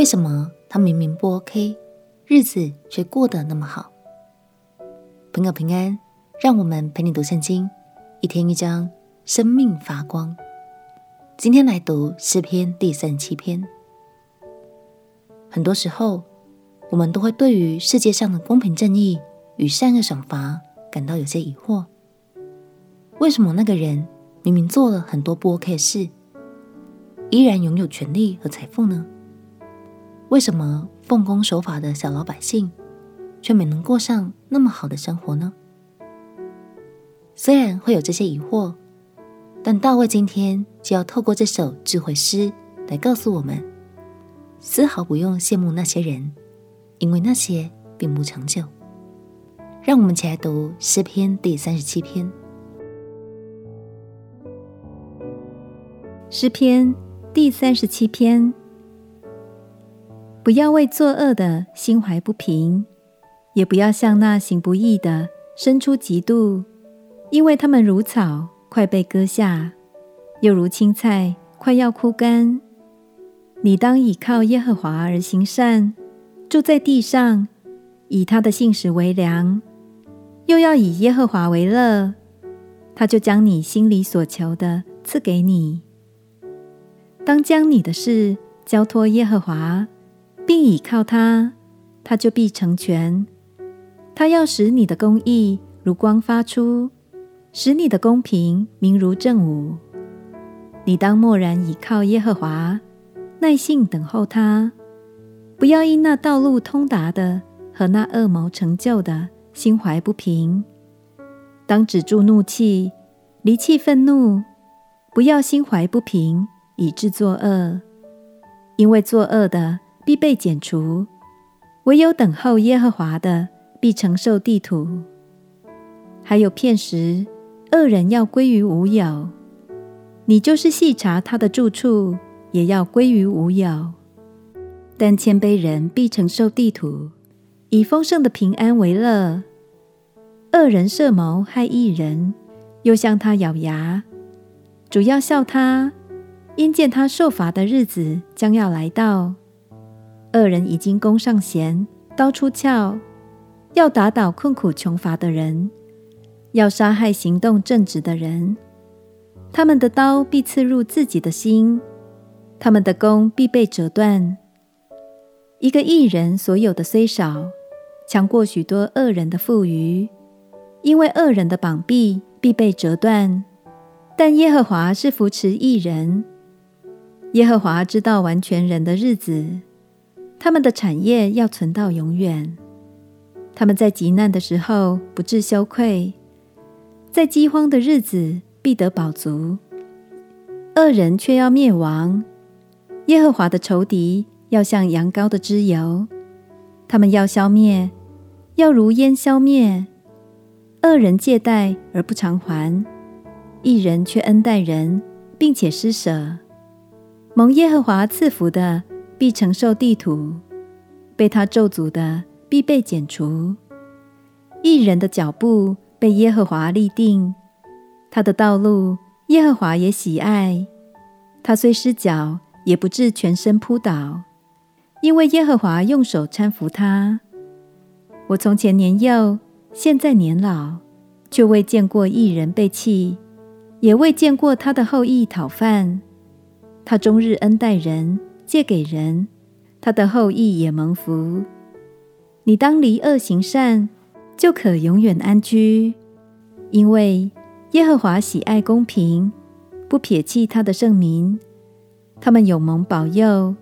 为什么他明明不 OK，日子却过得那么好？朋友平安，让我们陪你读圣经，一天一章，生命发光。今天来读诗篇第三十七篇。很多时候，我们都会对于世界上的公平正义与善恶赏罚感到有些疑惑。为什么那个人明明做了很多不 OK 的事，依然拥有权利和财富呢？为什么奉公守法的小老百姓却没能过上那么好的生活呢？虽然会有这些疑惑，但大卫今天就要透过这首智慧诗来告诉我们：丝毫不用羡慕那些人，因为那些并不长久。让我们一起来读诗篇第三十七篇。诗篇第三十七篇。不要为作恶的心怀不平，也不要向那行不义的生出嫉妒，因为他们如草，快被割下；又如青菜，快要枯干。你当倚靠耶和华而行善，住在地上，以他的信实为粮，又要以耶和华为乐，他就将你心里所求的赐给你。当将你的事交托耶和华。并倚靠他，他就必成全。他要使你的公义如光发出，使你的公平明如正午。你当默然倚靠耶和华，耐性等候他。不要因那道路通达的和那恶谋成就的心怀不平。当止住怒气，离弃愤怒。不要心怀不平，以致作恶，因为作恶的。必被剪除，唯有等候耶和华的，必承受地土。还有片时，恶人要归于无有，你就是细查他的住处，也要归于无有。但谦卑人必承受地土，以丰盛的平安为乐。恶人设谋害一人，又向他咬牙，主要笑他，因见他受罚的日子将要来到。恶人已经弓上弦，刀出鞘，要打倒困苦穷乏的人，要杀害行动正直的人。他们的刀必刺入自己的心，他们的弓必被折断。一个义人所有的虽少，强过许多恶人的富余，因为恶人的膀臂必被折断，但耶和华是扶持义人。耶和华知道完全人的日子。他们的产业要存到永远。他们在急难的时候不致羞愧，在饥荒的日子必得饱足。恶人却要灭亡。耶和华的仇敌要像羊羔的脂油，他们要消灭，要如烟消灭。恶人借贷而不偿还，一人却恩待人，并且施舍。蒙耶和华赐福的。必承受地土，被他咒诅的必被剪除。义人的脚步被耶和华立定，他的道路耶和华也喜爱。他虽失脚，也不至全身扑倒，因为耶和华用手搀扶他。我从前年幼，现在年老，却未见过义人被弃，也未见过他的后裔讨饭。他终日恩待人。借给人，他的后裔也蒙福。你当离恶行善，就可永远安居，因为耶和华喜爱公平，不撇弃他的圣民。他们有蒙保佑，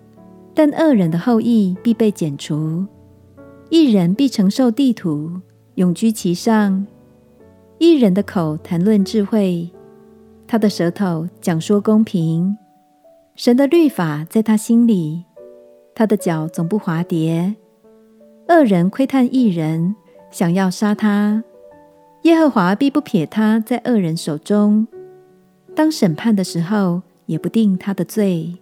但恶人的后裔必被剪除。一人必承受地土，永居其上。一人的口谈论智慧，他的舌头讲说公平。神的律法在他心里，他的脚总不滑跌。恶人窥探义人，想要杀他，耶和华必不撇他在恶人手中。当审判的时候，也不定他的罪。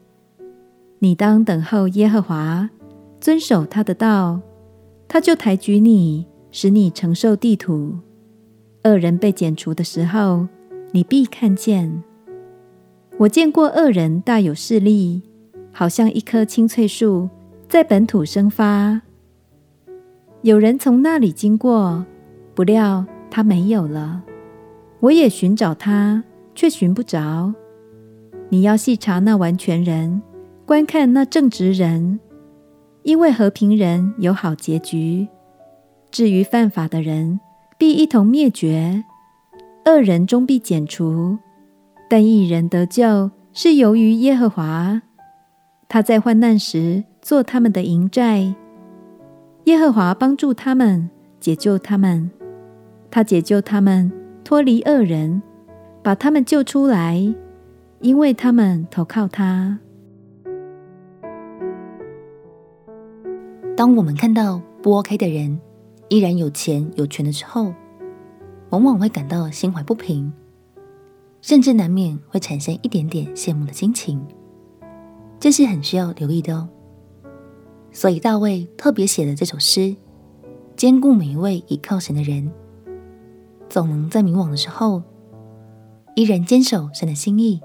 你当等候耶和华，遵守他的道，他就抬举你，使你承受地土。恶人被剪除的时候，你必看见。我见过恶人大有势力，好像一棵青翠树，在本土生发。有人从那里经过，不料他没有了。我也寻找他，却寻不着。你要细查那完全人，观看那正直人，因为和平人有好结局。至于犯法的人，必一同灭绝；恶人终必剪除。但一人得救，是由于耶和华，他在患难时做他们的营寨。耶和华帮助他们，解救他们，他解救他们，脱离恶人，把他们救出来，因为他们投靠他。当我们看到不 OK 的人依然有钱有权的时候，往往会感到心怀不平。甚至难免会产生一点点羡慕的心情，这是很需要留意的哦。所以大卫特别写了这首诗，兼顾每一位倚靠神的人，总能在迷惘的时候，依然坚守神的心意，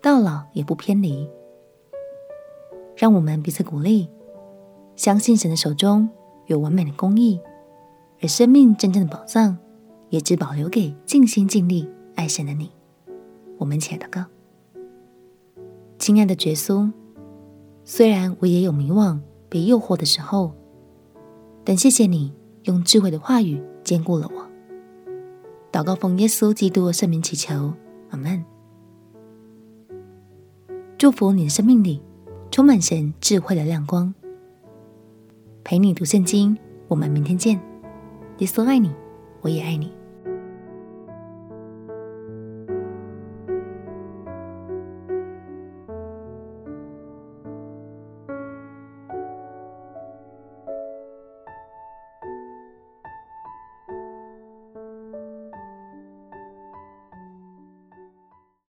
到老也不偏离。让我们彼此鼓励，相信神的手中有完美的公义，而生命真正的宝藏，也只保留给尽心尽力爱神的你。我们且的歌，亲爱的耶稣，虽然我也有迷惘、被诱惑的时候，但谢谢你用智慧的话语坚固了我。祷告奉耶稣基督的圣名祈求，阿门。祝福你的生命里充满神智慧的亮光，陪你读圣经。我们明天见。耶稣爱你，我也爱你。